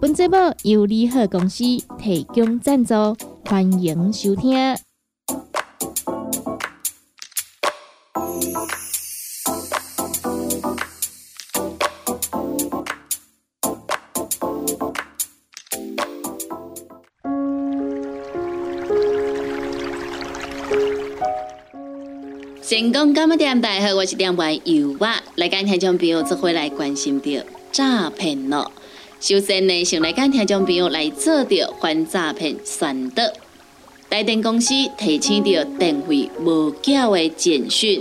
本节目由利好公司提供赞助，欢迎收听。成功干么店大好，我是两位油娃，来跟听众朋友这回来关心到诈骗咯。首先呢，先来跟听众朋友来做着反诈骗宣导。台电公司提醒着电费无缴的简讯，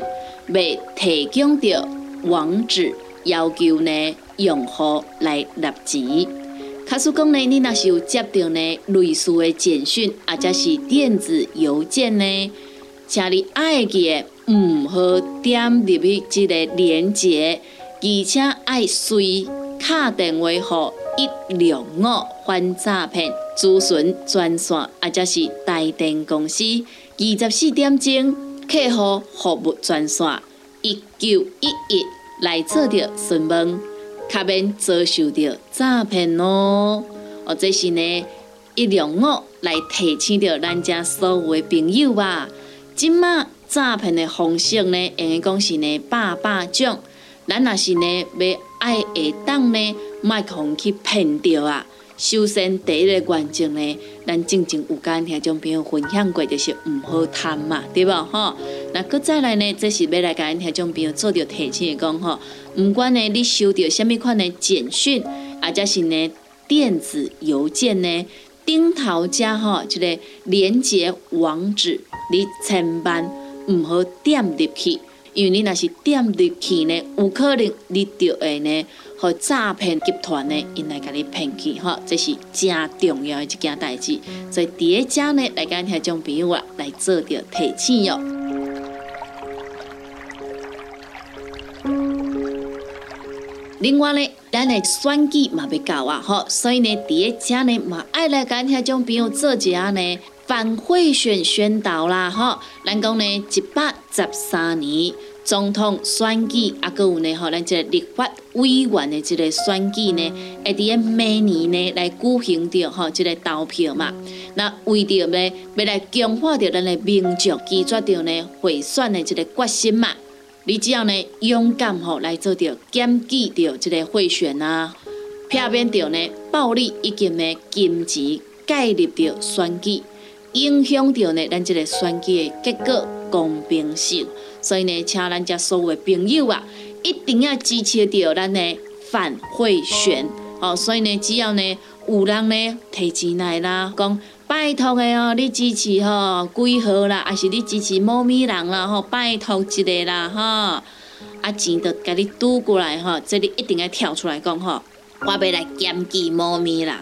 未提供着网址，要求呢用户来纳钱。卡叔讲呢，你若是有接到呢类似的简讯，或者是电子邮件呢，请你爱记唔好点入去这个链接，而且爱随卡电话号。一六五反诈骗咨询专线，或者是台电公司二十四点钟客户服务专线一九一一来做着询问，卡免遭受着诈骗哦。哦，这是呢一六五来提醒着咱家所有的朋友吧。即马诈骗的方式呢，应该讲是呢百百种，咱若是呢要爱会当呢。卖互去骗着啊！首先第一个原则呢，咱正正有跟听众朋友分享过，就是毋好贪嘛，对无吼？那佫再来呢，这是要来甲咱听众朋友做着提醒的讲吼，毋管呢你收到甚物款的简讯，或者是呢电子邮件呢，顶头加吼一个连接网址，你千万毋好点入去，因为你若是点入去呢，有可能你就会呢。和诈骗集团呢，因来甲你骗去，吼，这是真重要的一件代志。所以第一家呢，来跟听众朋友啊，来做着提醒哟。另外呢，咱的选举嘛要到啊，吼，所以呢，第一家呢嘛爱来跟听众朋友做一下呢反贿选宣导啦，吼，咱讲呢一百十三年。总统选举啊，搁有呢吼，咱这个立法委员的这个选举呢，会伫每年呢来举行着吼，这个投票嘛。那为着呢，要来强化着咱的民众，拒绝着呢贿选的这个决心嘛。你只要呢勇敢吼来做着检举着这个贿选啊，避免着呢暴力以及呢金钱介入着选举，影响着呢咱这个选举的结果公平性。所以呢，请咱家所有的朋友啊，一定要支持到咱的反贿选哦。所以呢，只要呢有人呢提钱来啦，讲拜托的哦，你支持吼几号啦，还是你支持猫咪人啦吼，拜托一个啦哈，啊钱都甲你拄过来哈，这里一定要跳出来讲吼，我要来检举猫咪人。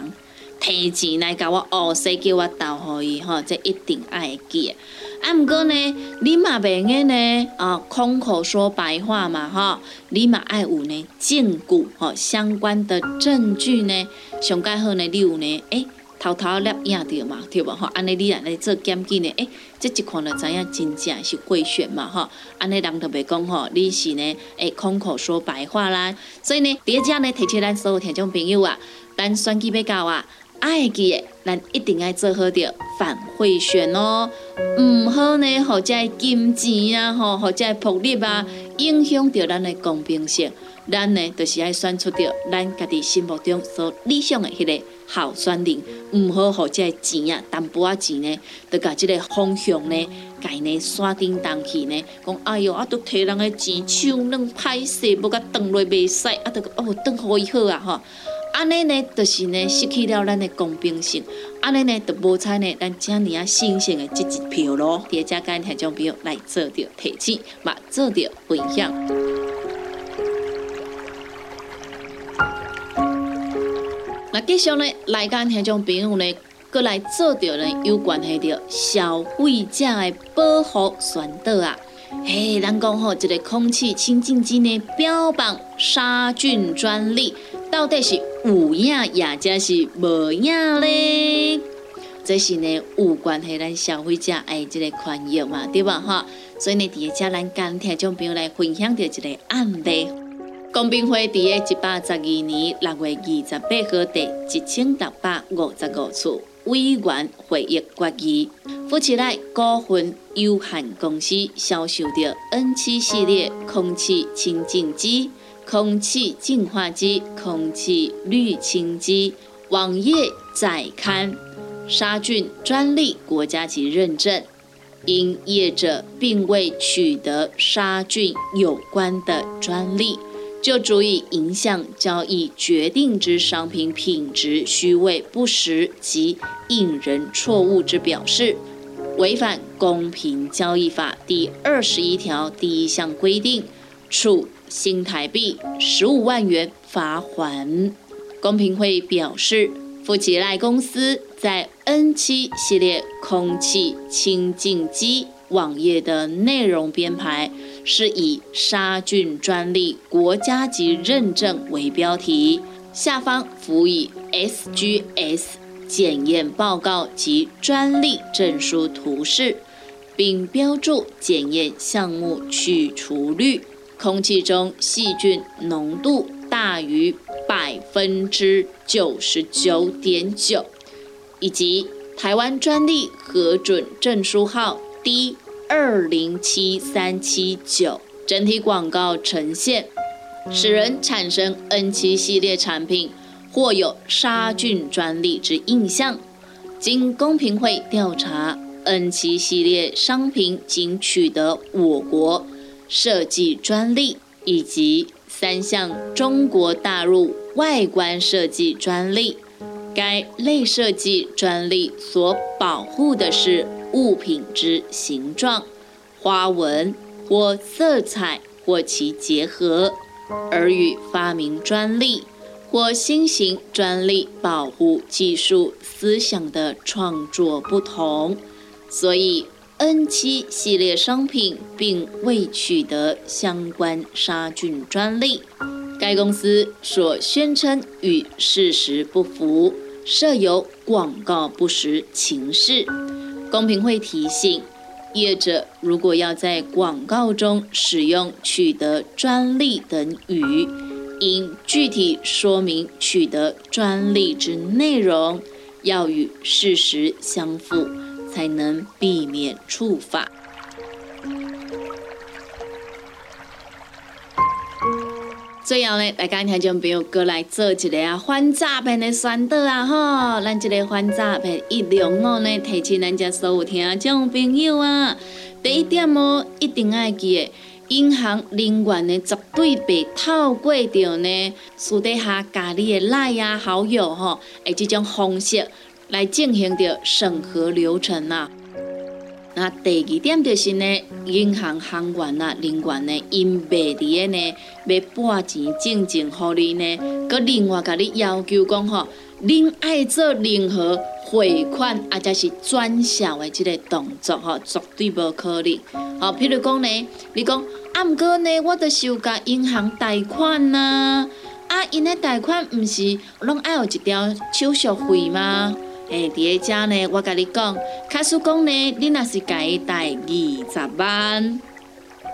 提钱来甲我学习，叫我投互伊吼，这一定爱记。啊，毋过呢，你嘛袂用呢啊，空口说白话嘛吼，你嘛爱有呢证据吼，相关的证据呢，上介好呢，你有呢，诶，偷偷摄影着嘛，对无吼？安尼你来来做检举呢，诶，这一看就知影真正是贿选嘛吼，安尼人就袂讲吼，你是呢，诶，空口说白话啦。所以呢，第一只呢，提起咱所有听众朋友啊，咱选举要到啊。爱记诶，咱一定要做好着反贿选哦，毋好呢，或者金钱啊，吼，或者暴力啊，影响着咱诶公平性。咱呢，就是爱选出着咱家己心目中所理想诶迄个候选人，毋好或者钱啊，淡薄仔钱呢，就甲即个方向呢，家呢刷叮当去呢，讲哎哟，啊，都摕人诶钱，手软歹势，要甲断落袂使，啊，都哦断互伊好啊，吼。安尼呢，就是呢失去了咱的公平性。安尼呢，就无采呢咱遮尔啊新鲜的即一票咯。第二家跟听众朋友来做着提醒，嘛做着分享。那继续呢，来跟听众朋友呢，过来做着呢有关系着消费者的保护宣导啊。嘿，咱讲吼，一个空气清净机呢，标榜杀菌专利，到底是有影也则是无影咧？这是呢有关系咱消费者爱这个权益嘛，对吧？哈，所以呢，第一家咱今听众朋友来分享着一个案例。公平会伫个一百十二年六月二十八号第一千六百五十五次委员会议决议，富士来股份有限公司销售的 N 七系列空气清净机、空气净化机、空气滤清机，网页载刊杀菌专利国家级认证，因业者并未取得杀菌有关的专利。就足以影响交易决定之商品品质虚伪不实及引人错误之表示，违反公平交易法第二十一条第一项规定，处新台币十五万元罚款。公平会表示，富奇赖公司在 N 七系列空气清净机网页的内容编排。是以杀菌专利国家级认证为标题，下方附以 SGS 检验报告及专利证书图示，并标注检验项目去除率，空气中细菌浓度大于百分之九十九点九，以及台湾专利核准证书号 D。二零七三七九整体广告呈现，使人产生 N 七系列产品或有杀菌专利之印象。经公平会调查，N 七系列商品仅取得我国设计专利以及三项中国大陆外观设计专利。该类设计专利所保护的是。物品之形状、花纹或色彩或其结合，而与发明专利或新型专利保护技术思想的创作不同，所以 N 七系列商品并未取得相关杀菌专利。该公司所宣称与事实不符，设有广告不实情事。公平会提醒业者，如果要在广告中使用“取得专利”等语，应具体说明取得专利之内容，要与事实相符，才能避免触法。最后呢，大家听众朋友过来做一个啊反诈骗的宣导啊吼，咱这个反诈骗一两五呢，提醒咱家所有听众朋友啊，第一点哦，一定要记的，银行人员呢绝对被透过着呢私底下加你的赖呀好友吼，诶这种方式来进行着审核流程啊。那第二点就是呢，银行行员啊、人员呢，因袂伫个呢，要拨钱进前，互你呢，佮另外甲你要求讲吼，恁爱做任何汇款啊，则是转销的即个动作吼，绝对无可能。好，譬如讲呢，你讲啊，毋过呢，我著是有甲银行贷款呐，啊，因的贷款毋是拢爱有一条手续费吗？诶，伫个遮呢，我甲你讲，假使讲呢，你若是伊贷二十万，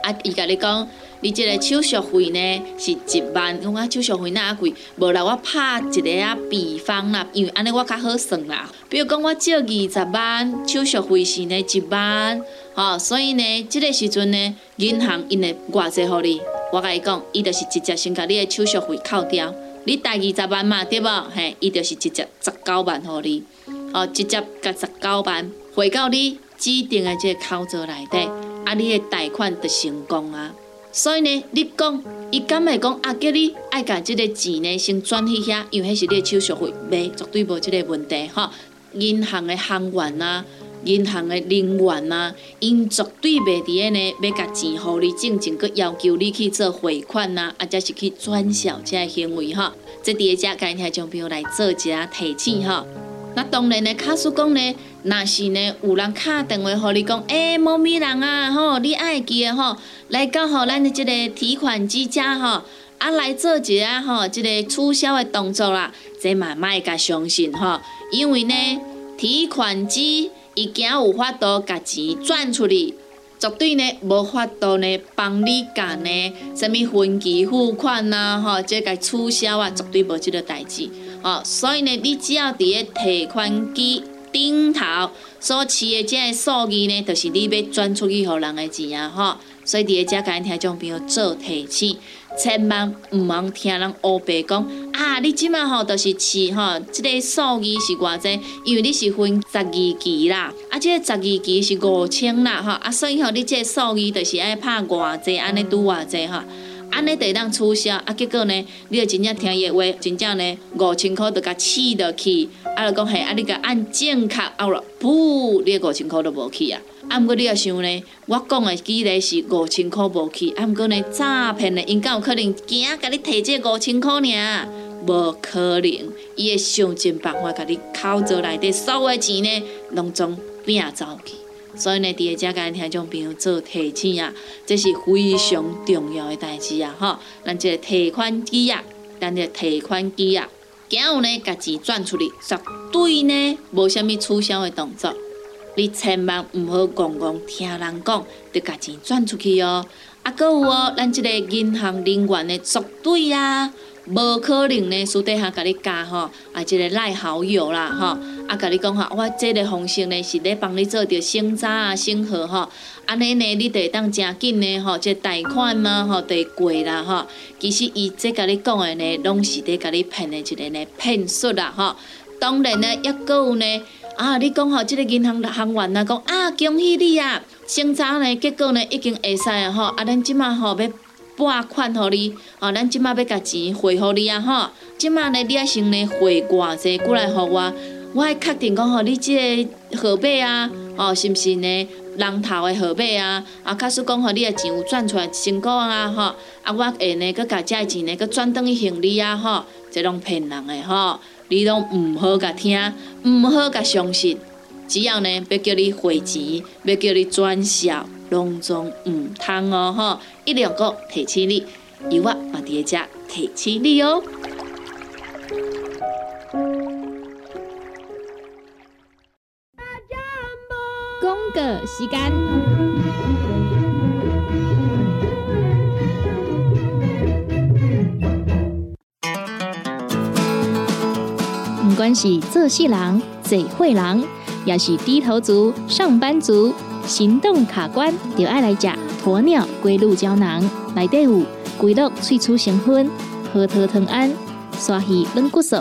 啊，伊甲你讲，你即个手续费呢是一万，讲啊手续费哪贵？无啦，我拍一个啊比方啦，因为安尼我较好算啦。比如讲，我借二十万，手续费是呢一万，吼，所以呢，即个时阵呢，银行因会偌济互你？我甲伊讲，伊就是直接先甲你的手续费扣掉。你贷二十万嘛，对无？嘿，伊就是直接十九万互你。哦，直接甲十九万汇到你指定的这个口座内底，啊，你的贷款就成功啊。所以呢，你讲，伊敢会讲啊，叫你爱甲这个钱呢先转去遐，因为迄是你的手续费，袂绝对无这个问题哈。银行的行员啊，银行的人员啊，因绝对袂伫个呢要甲钱互你，正正佮要求你去做汇款呐，啊，则是去转销这个行为哈。这第一只，今日听众朋友来做一下提醒哈。那当然呢，卡叔讲呢，若是呢有人敲电话互你讲，诶，猫咪人啊，吼，你爱记诶吼，来到吼咱的即个提款机遮吼，啊来做一下吼，即个促销的动作啦，这嘛莫甲相信吼，因为呢，提款机伊惊有法度甲钱转出去。绝对呢，无法度呢，帮你干呢，什物分期付款呐，吼，即个促销啊，绝对无即个代志，哦，所以呢，你只要伫个提款机顶头所持的即个数字呢，就是你要转出去互人的钱啊，吼。所以伫个遮甲因听众朋友做提醒，千万毋通听人乌白讲啊！你即马吼就是试吼，即个数字是偌济？因为你是分十二期啦，啊，即个十二期是五千啦，吼啊，所以吼你即个数字就是爱拍偌济，安尼拄偌济吼。安尼得当促销，啊，结果呢，你就真正听伊话，真正呢五千箍就甲试落去，啊，就讲嘿，啊，你甲按正确，啊了，噗，你五千箍都无去啊。啊，毋过你也想呢，我讲的举例是五千箍无去，啊，毋过呢诈骗的，因敢有可能惊甲你摕这五千箍尔？无可能，伊会想尽办法甲你口座内底所有的钱呢，拢总变走去。所以呢，伫个遮甲听种朋友做提醒啊，这是非常重要的代志啊！吼，咱这个提款机啊，咱这提款机啊，今有呢，家钱转出去，绝对呢，无虾米促销的动作。你千万毋好讲讲听人讲，就家钱转出去哦。啊，搁有哦，咱即个银行人员的作对啊，无可能呢，私底下甲你加吼，啊，即个赖好友啦，吼，啊，甲你讲吼，我即个方式呢是咧帮你做着升查啊、升号吼，安尼呢，你得当诚紧呢，吼，即贷款嘛，吼，得过啦，吼。其实伊即甲你讲的呢，拢是咧甲你骗的一个呢骗术啦，吼。当然呢，抑搁有呢。啊！你讲吼，即个银行行员啊，讲啊，恭喜你啊！升查呢，结果呢已经会使啊吼！啊，咱即马吼要拨款互你，哦，咱即马要甲钱汇互你啊吼！即马呢，你啊先呢汇偌济过来互我，我爱确定讲吼，你即个号码啊，哦，是毋是呢人头的号码啊？啊，假使讲吼，你的钱有转出来成功啊吼！啊，我会呢，佮甲遮钱呢，佮转转去行李啊吼！这拢骗人的吼！你拢毋好甲听，毋好甲相信。只要呢，要叫你汇钱，要叫你转销，拢总毋通哦吼！一两个提醒你，由我马爹家提醒你哦。公个时间。管是做事人、嘴会人，也是低头族、上班族，行动卡关，就爱来吃鸵鸟龟鹿胶囊。内底有龟鹿萃取成分，核桃藤胺、刷鱼软骨素，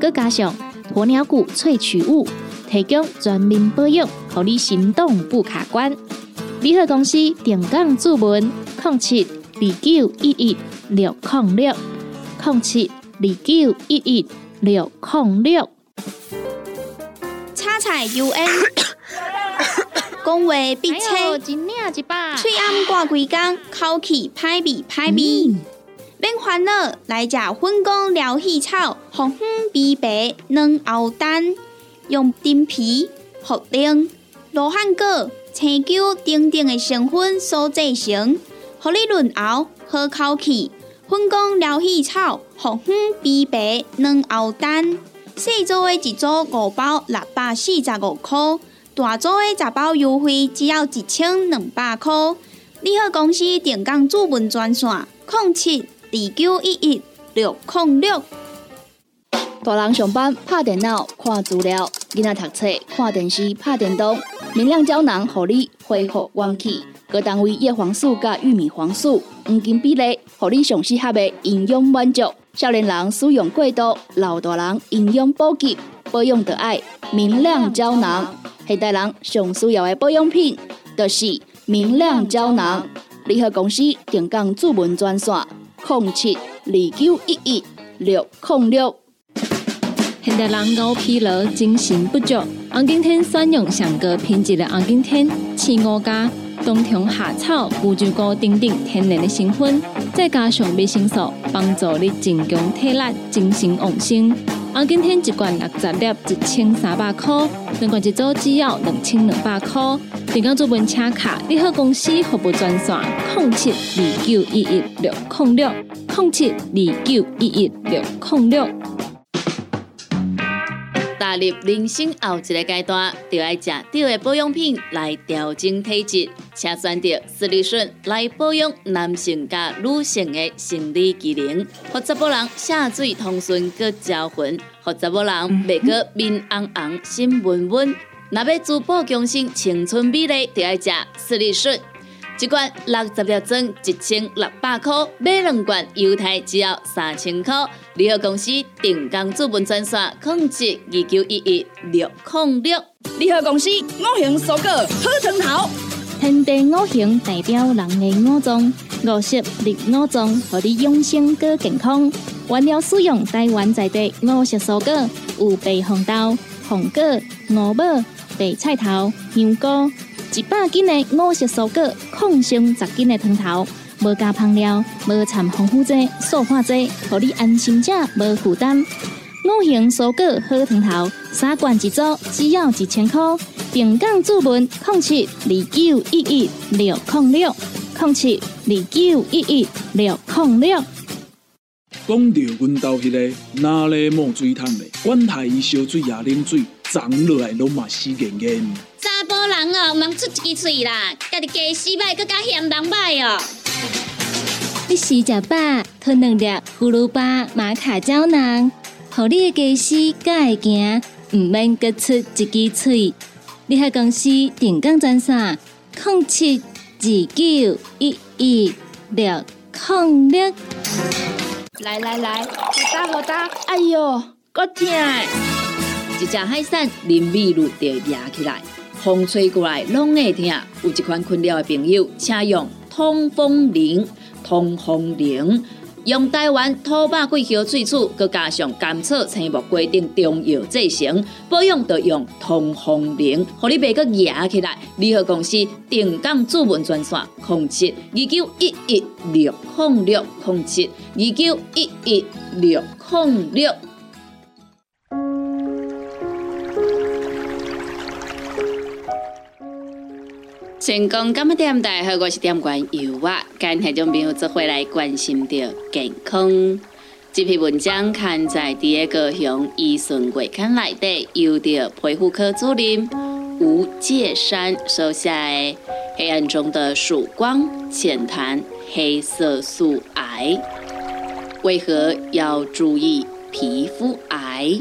佮加上鸵鸟骨萃取物，提供全面保养，让你行动不卡关。联合公司定岗注文：零七二九一一六零六零七二九一一。六控六，叉彩 U N，讲话必切，嘴暗挂几工，口气歹味歹味。免烦恼，来食粉工疗气草，红粉枇杷软藕丹，用丁皮、茯苓、罗汉果、青椒等等的成分所制成，合你润喉好口气。粉工疗气草。红粉枇杷软藕丹，细组的一组五包六百四十五块，大组的十包优惠只要一千两百块。你好，公司电工主文专线：零七二九一一六零六。大人上班拍电脑看资料，囡仔读册看电视拍电动，明亮胶囊合你恢复元气。各单位叶黄素加玉米黄素黄金比例，合你上适合的营养满足。少年人使用过度，老大人营养补给保养的爱明亮胶囊。现代人上需要的保养品，就是明亮胶囊。联合公司定岗主文专线：零七二九一一六零六。现代人熬疲劳，精神不足。红景天选用上个品质的红景天，青五加。冬虫夏草、乌鸡菇等等天然的成分，再加上维生素，帮助你增强体力、精神旺盛。红景天一罐六十粒，一千三百块；两罐一组只要两千两百块。电工做文车卡，你好公司服务专线：零七二九一一六零六零七二九一一六零六。踏入人生后一个阶段，就要食对的保养品来调整体质，请选择斯利顺来保养男性加女性的生理机能，或者某人下水通顺个招魂，或者某人袂个面红红心温温。若要珠宝强身、青春美丽，就要食斯利顺。一罐六十粒装，一千六百块；买两罐，犹太只要三千块。联合公司定岗资本专线：控制二九一一六零六。联合公司五行蔬果好成头，天地五行代表人的五脏，五色绿五脏，让你养生更健康。原料使用台湾在地五色蔬果，有白红豆、红果、五宝、白菜头、香菇。一百斤的五色蔬果，抗性十斤的汤头，无加香料，无掺防腐剂、塑化剂，让你安心食，无负担。五行蔬果好汤头，三罐一组，只要一千块。平港注文：零七二九一一六零六零七二九一一六零六。讲到阮兜迄个哪里冒水桶的，管他伊烧水也啉水，长落来拢嘛死严严。人哦，毋通出一支嘴啦，家己家洗歹，更加嫌人歹哦。你食食饱，吞两粒葫芦巴、马卡胶囊，互你的家洗才会行，毋免各出一支嘴。你喺公司定岗赚啥？零七二九一一六零六。来来来，好打好打，哎哟，够痛！一只海扇林密路就压起来。风吹过来拢会疼，有一款困扰的朋友，请用通风铃。通风铃用台湾土八桂香萃取，佮加上甘草、青木规定中药制成，保养要用通风铃，互你袂佮压起来。联合公司定岗主文专线：零七二九一一六控六零七二九一一六零六。成功今日点大好，我是点关油啊，今天众朋友做回来关心着健康。这篇文章刊在第一个乡医生月刊内底，由着皮肤科主任吴介山手下黑暗中的曙光浅谈黑色素癌，为何要注意皮肤癌？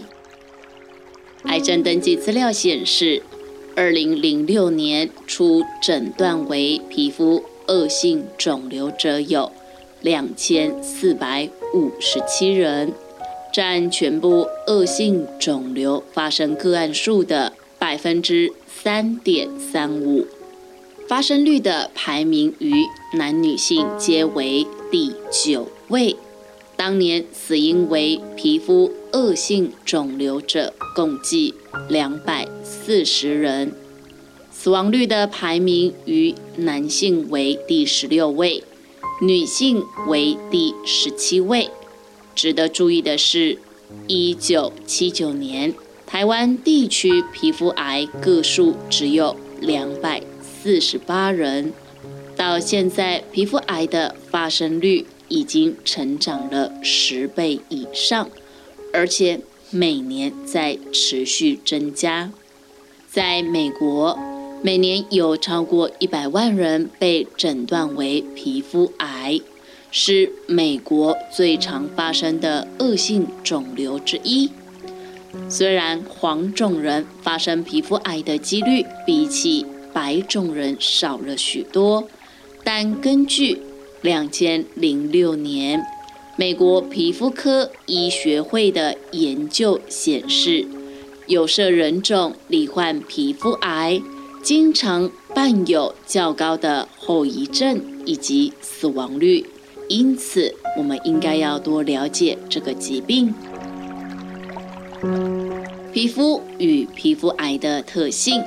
癌症登记资料显示。二零零六年初诊断为皮肤恶性肿瘤者有两千四百五十七人，占全部恶性肿瘤发生个案数的百分之三点三五，发生率的排名于男女性皆为第九位。当年死因为皮肤恶性肿瘤者共计两百。四十人，死亡率的排名于男性为第十六位，女性为第十七位。值得注意的是，一九七九年台湾地区皮肤癌个数只有两百四十八人，到现在皮肤癌的发生率已经成长了十倍以上，而且每年在持续增加。在美国，每年有超过一百万人被诊断为皮肤癌，是美国最常发生的恶性肿瘤之一。虽然黄种人发生皮肤癌的几率比起白种人少了许多，但根据两千零六年美国皮肤科医学会的研究显示。有色人种罹患皮肤癌，经常伴有较高的后遗症以及死亡率，因此我们应该要多了解这个疾病。皮肤与皮肤癌的特性：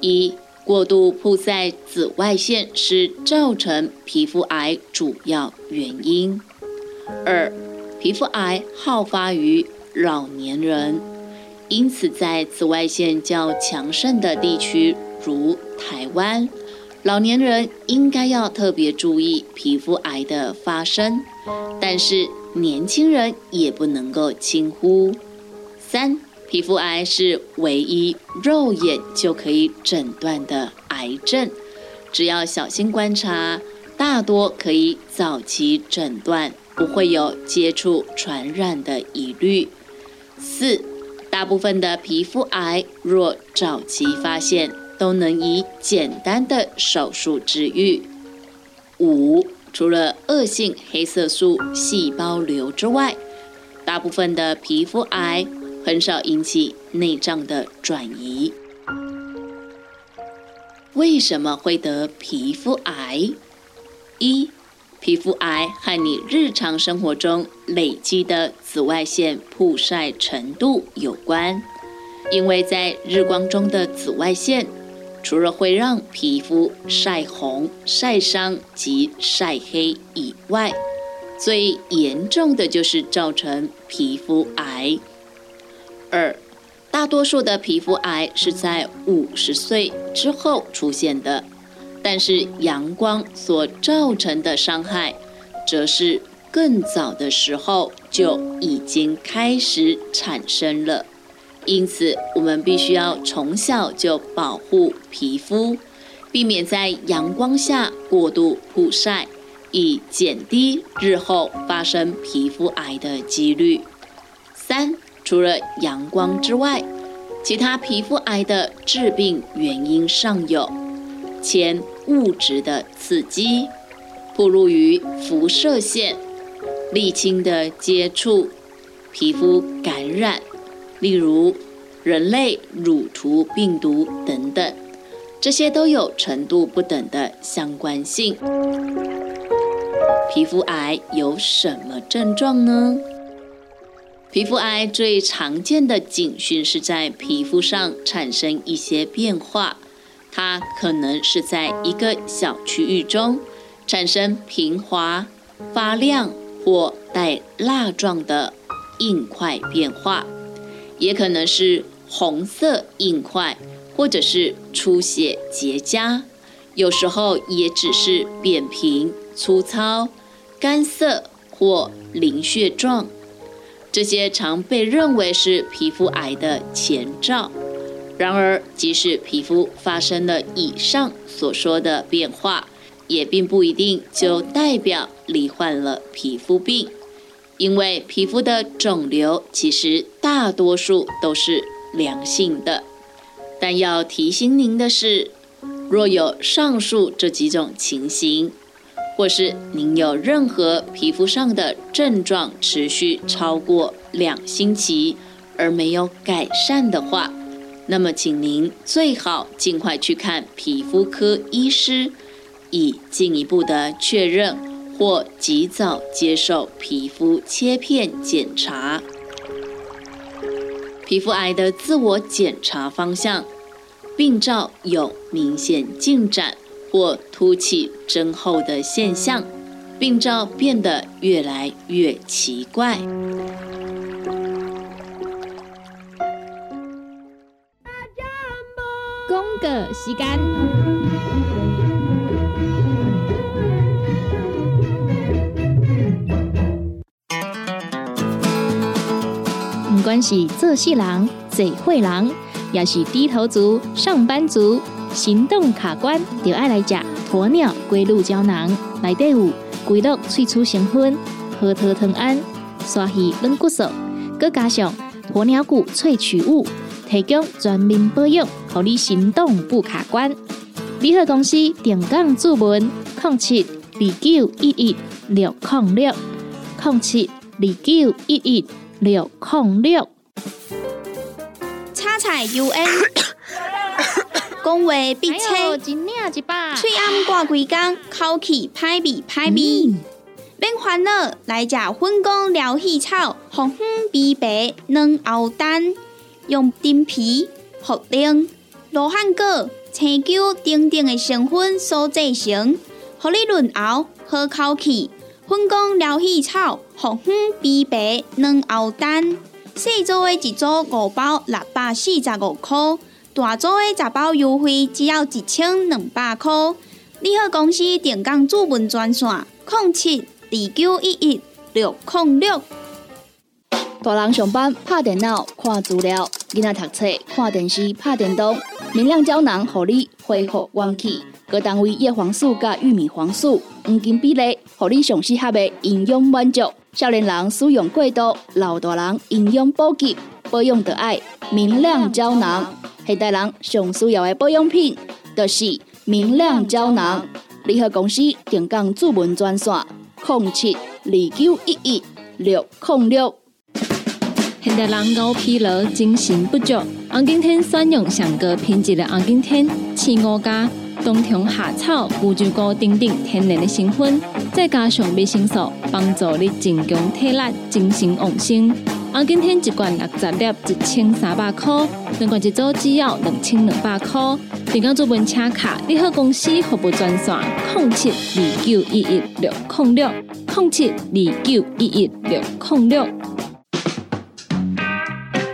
一、过度曝晒紫外线是造成皮肤癌主要原因；二、皮肤癌好发于老年人。因此，在紫外线较强盛的地区，如台湾，老年人应该要特别注意皮肤癌的发生。但是，年轻人也不能够轻忽。三，皮肤癌是唯一肉眼就可以诊断的癌症，只要小心观察，大多可以早期诊断，不会有接触传染的疑虑。四。大部分的皮肤癌若早期发现，都能以简单的手术治愈。五，除了恶性黑色素细胞瘤之外，大部分的皮肤癌很少引起内脏的转移。为什么会得皮肤癌？一皮肤癌和你日常生活中累积的紫外线曝晒程度有关，因为在日光中的紫外线，除了会让皮肤晒红、晒伤及晒黑以外，最严重的就是造成皮肤癌。二，大多数的皮肤癌是在五十岁之后出现的。但是阳光所造成的伤害，则是更早的时候就已经开始产生了。因此，我们必须要从小就保护皮肤，避免在阳光下过度曝晒，以减低日后发生皮肤癌的几率。三，除了阳光之外，其他皮肤癌的致病原因尚有。铅物质的刺激，暴露于辐射线、沥青的接触、皮肤感染，例如人类乳头病毒等等，这些都有程度不等的相关性。皮肤癌有什么症状呢？皮肤癌最常见的警讯是在皮肤上产生一些变化。它可能是在一个小区域中产生平滑、发亮或带蜡状的硬块变化，也可能是红色硬块，或者是出血结痂，有时候也只是扁平、粗糙、干涩或鳞屑状，这些常被认为是皮肤癌的前兆。然而，即使皮肤发生了以上所说的变化，也并不一定就代表罹患了皮肤病，因为皮肤的肿瘤其实大多数都是良性的。但要提醒您的是，若有上述这几种情形，或是您有任何皮肤上的症状持续超过两星期而没有改善的话，那么，请您最好尽快去看皮肤科医师，以进一步的确认或及早接受皮肤切片检查。皮肤癌的自我检查方向：病灶有明显进展或凸起增厚的现象，病灶变得越来越奇怪。个时间，不管是做事人、做会人，也是低头族、上班族，行动卡关，就爱来食鸵鸟龟鹿胶囊。内底有龟鹿萃取成分，核桃藤胺、刷鱼软骨素，佮加上鸵鸟骨萃取物。提供全面保养，让你行动不卡关。联合公司定岗注文：零七二九一一六零六零七二九一一六零六。叉彩 U N，讲话必切，嘴暗挂几工，口气歹味歹味。免烦恼，来食粉工疗气草，红粉枇杷软藕丹。用丁皮、茯苓、罗汉果、青椒等等的成分所制成，合你润喉、好口气。粉工疗气草、红粉枇杷软藕丹，四组的一组五包六百四十五块，大组的十包优惠只要一千两百块。你好，公司电工主文专线：零七二九一一六零六。大人上班拍电脑看资料，囡仔读册看电视拍电动，明亮胶囊互你恢复元气。各单位叶黄素加玉米黄素黄金比例，互你上适合的营养满足。少年人使用过度，老大人营养补给保养的爱明亮胶囊。现代人上需要的保养品，就是明亮胶囊。联合公司定岗主文专线：零七二九一一六零六。现代人熬疲劳、精神不足，红景天选用上个品质的红景天，青五加冬虫夏草、乌鸡菇等等天然的成分，再加上维生素，帮助你增强体力、精神旺盛。红景天一罐六十粒，一千三百块；两罐一组，只要两千两百块。订购做本车卡，你好公司服务专线：零七二九一一六零六零七二九一一六零六。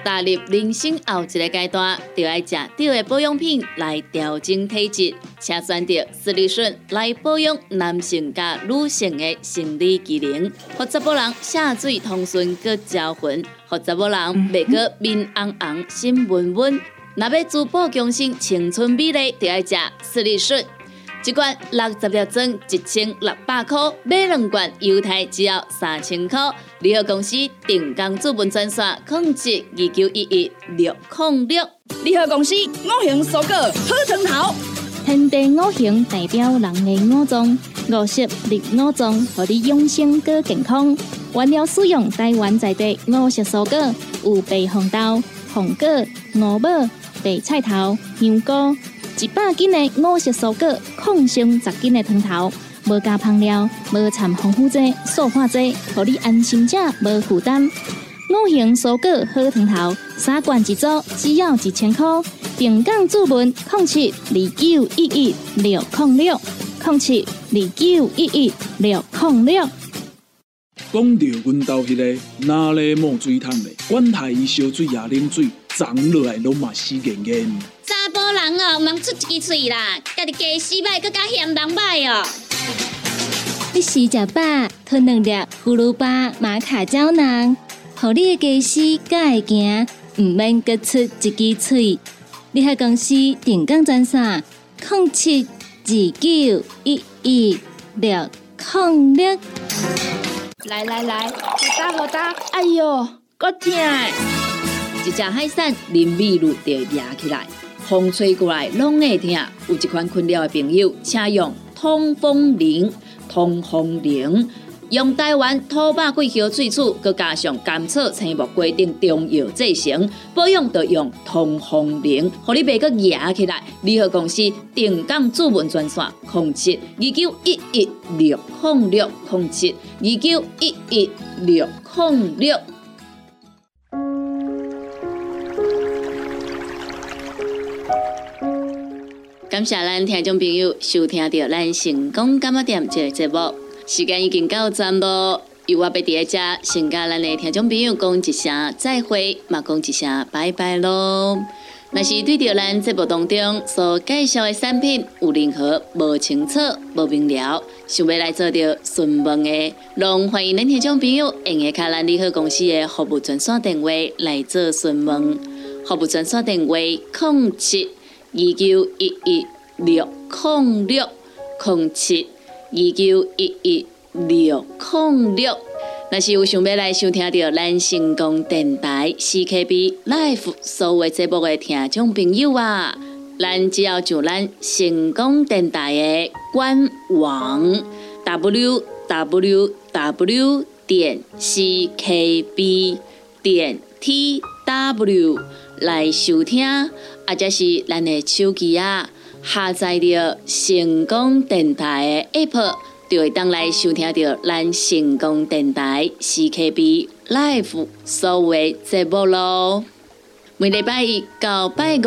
踏入人生后一个阶段，就要食对的保养品来调整体质，请选择斯利顺来保养男性加女性的生理机能，或者某人下水通顺个招魂，或者某人袂个面红红心温温，若要珠宝更新青春美丽，就要食斯利顺。一罐六十粒装，一千六百块；买两罐，犹太只要三千块。联合公司定岗资本专线：控制二九一一六零六。联合公司五行蔬果好成头，天地五行代表人的五脏，五色入五脏，让你养生更健康。原料使用台湾在地五色蔬果，有白红豆、红果、五宝、白菜头、香菇。一百斤的五色蔬果，抗性十斤的汤头，无加香料，无掺防腐剂、塑化剂，让你安心吃，无负担。五行蔬果好汤头，三罐一组，只要一千块。平港注文控七二九一一六控六控七二九一一六控六。讲到阮兜迄个哪里冒水桶的，管他伊烧水也冷水，长落来拢嘛死严严。查甫人哦，忙出一支嘴啦，家己家洗歹，搁加嫌人歹哦。你洗食饱，吞两粒葫芦巴、马卡胶囊，互你的家洗才会行，毋免搁出一支嘴。你喺公司定岗专线？零七二九一一六零六。来来来，好打好打，哎哟，够痛！一只海扇淋米露就压起来。风吹过来拢会痛，有一款困扰的朋友，请用通风铃。通风铃用台湾土八桂香萃取，佮加上甘草、青木规定中药制成，保养要用通风铃，互你袂佮压起来。联合公司定岗主文专线：零七二九一一六零六零七二九一一六零六。感谢咱听众朋友收听到咱成功感冒店这个节目，时间已经到站咯。由我要伫咧遮，先甲咱的听众朋友讲一声再会，嘛讲一声拜拜咯。若是对着咱节目当中所介绍的产品有任何无清楚、无明了，想要来做着询问的，拢欢迎恁听众朋友用下卡咱利好公司的服务专线电话来做询问。服务专线电话：零七。二九一一六零六零七九一一六零六，若是有想要来收听到咱成功电台 CKB Life 所有节目的听众朋友啊，咱只要上咱成功电台的官网 w w w 点 c k b 点 t w 来收听。或者是咱的手机啊，下载着成功电台的 App，就会当来收听到咱成功电台 CKB Live 所有节目咯。每礼拜一到拜五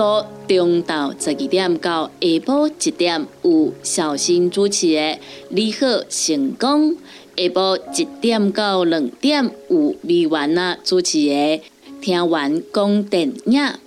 中昼十二点到下晡一点有小新主持的《你好成功》，下晡一点到两点有美文啊主持的。听完讲电影。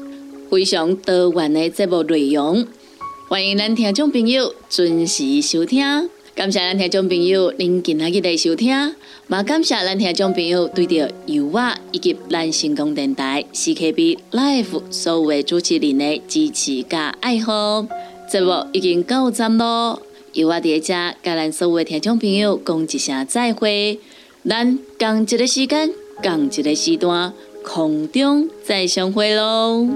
非常多元的节目内容，欢迎咱听众朋友准时收听。感谢咱听众朋友您今仔日的收听，也感谢咱听众朋友对着油画以及咱成功电台 CKB Life 所有的主持人的支持加爱好。节目已经到站咯，油画伫遮甲咱所有的听众朋友讲一声再会，咱共一个时间，共一个时段，空中再相会咯。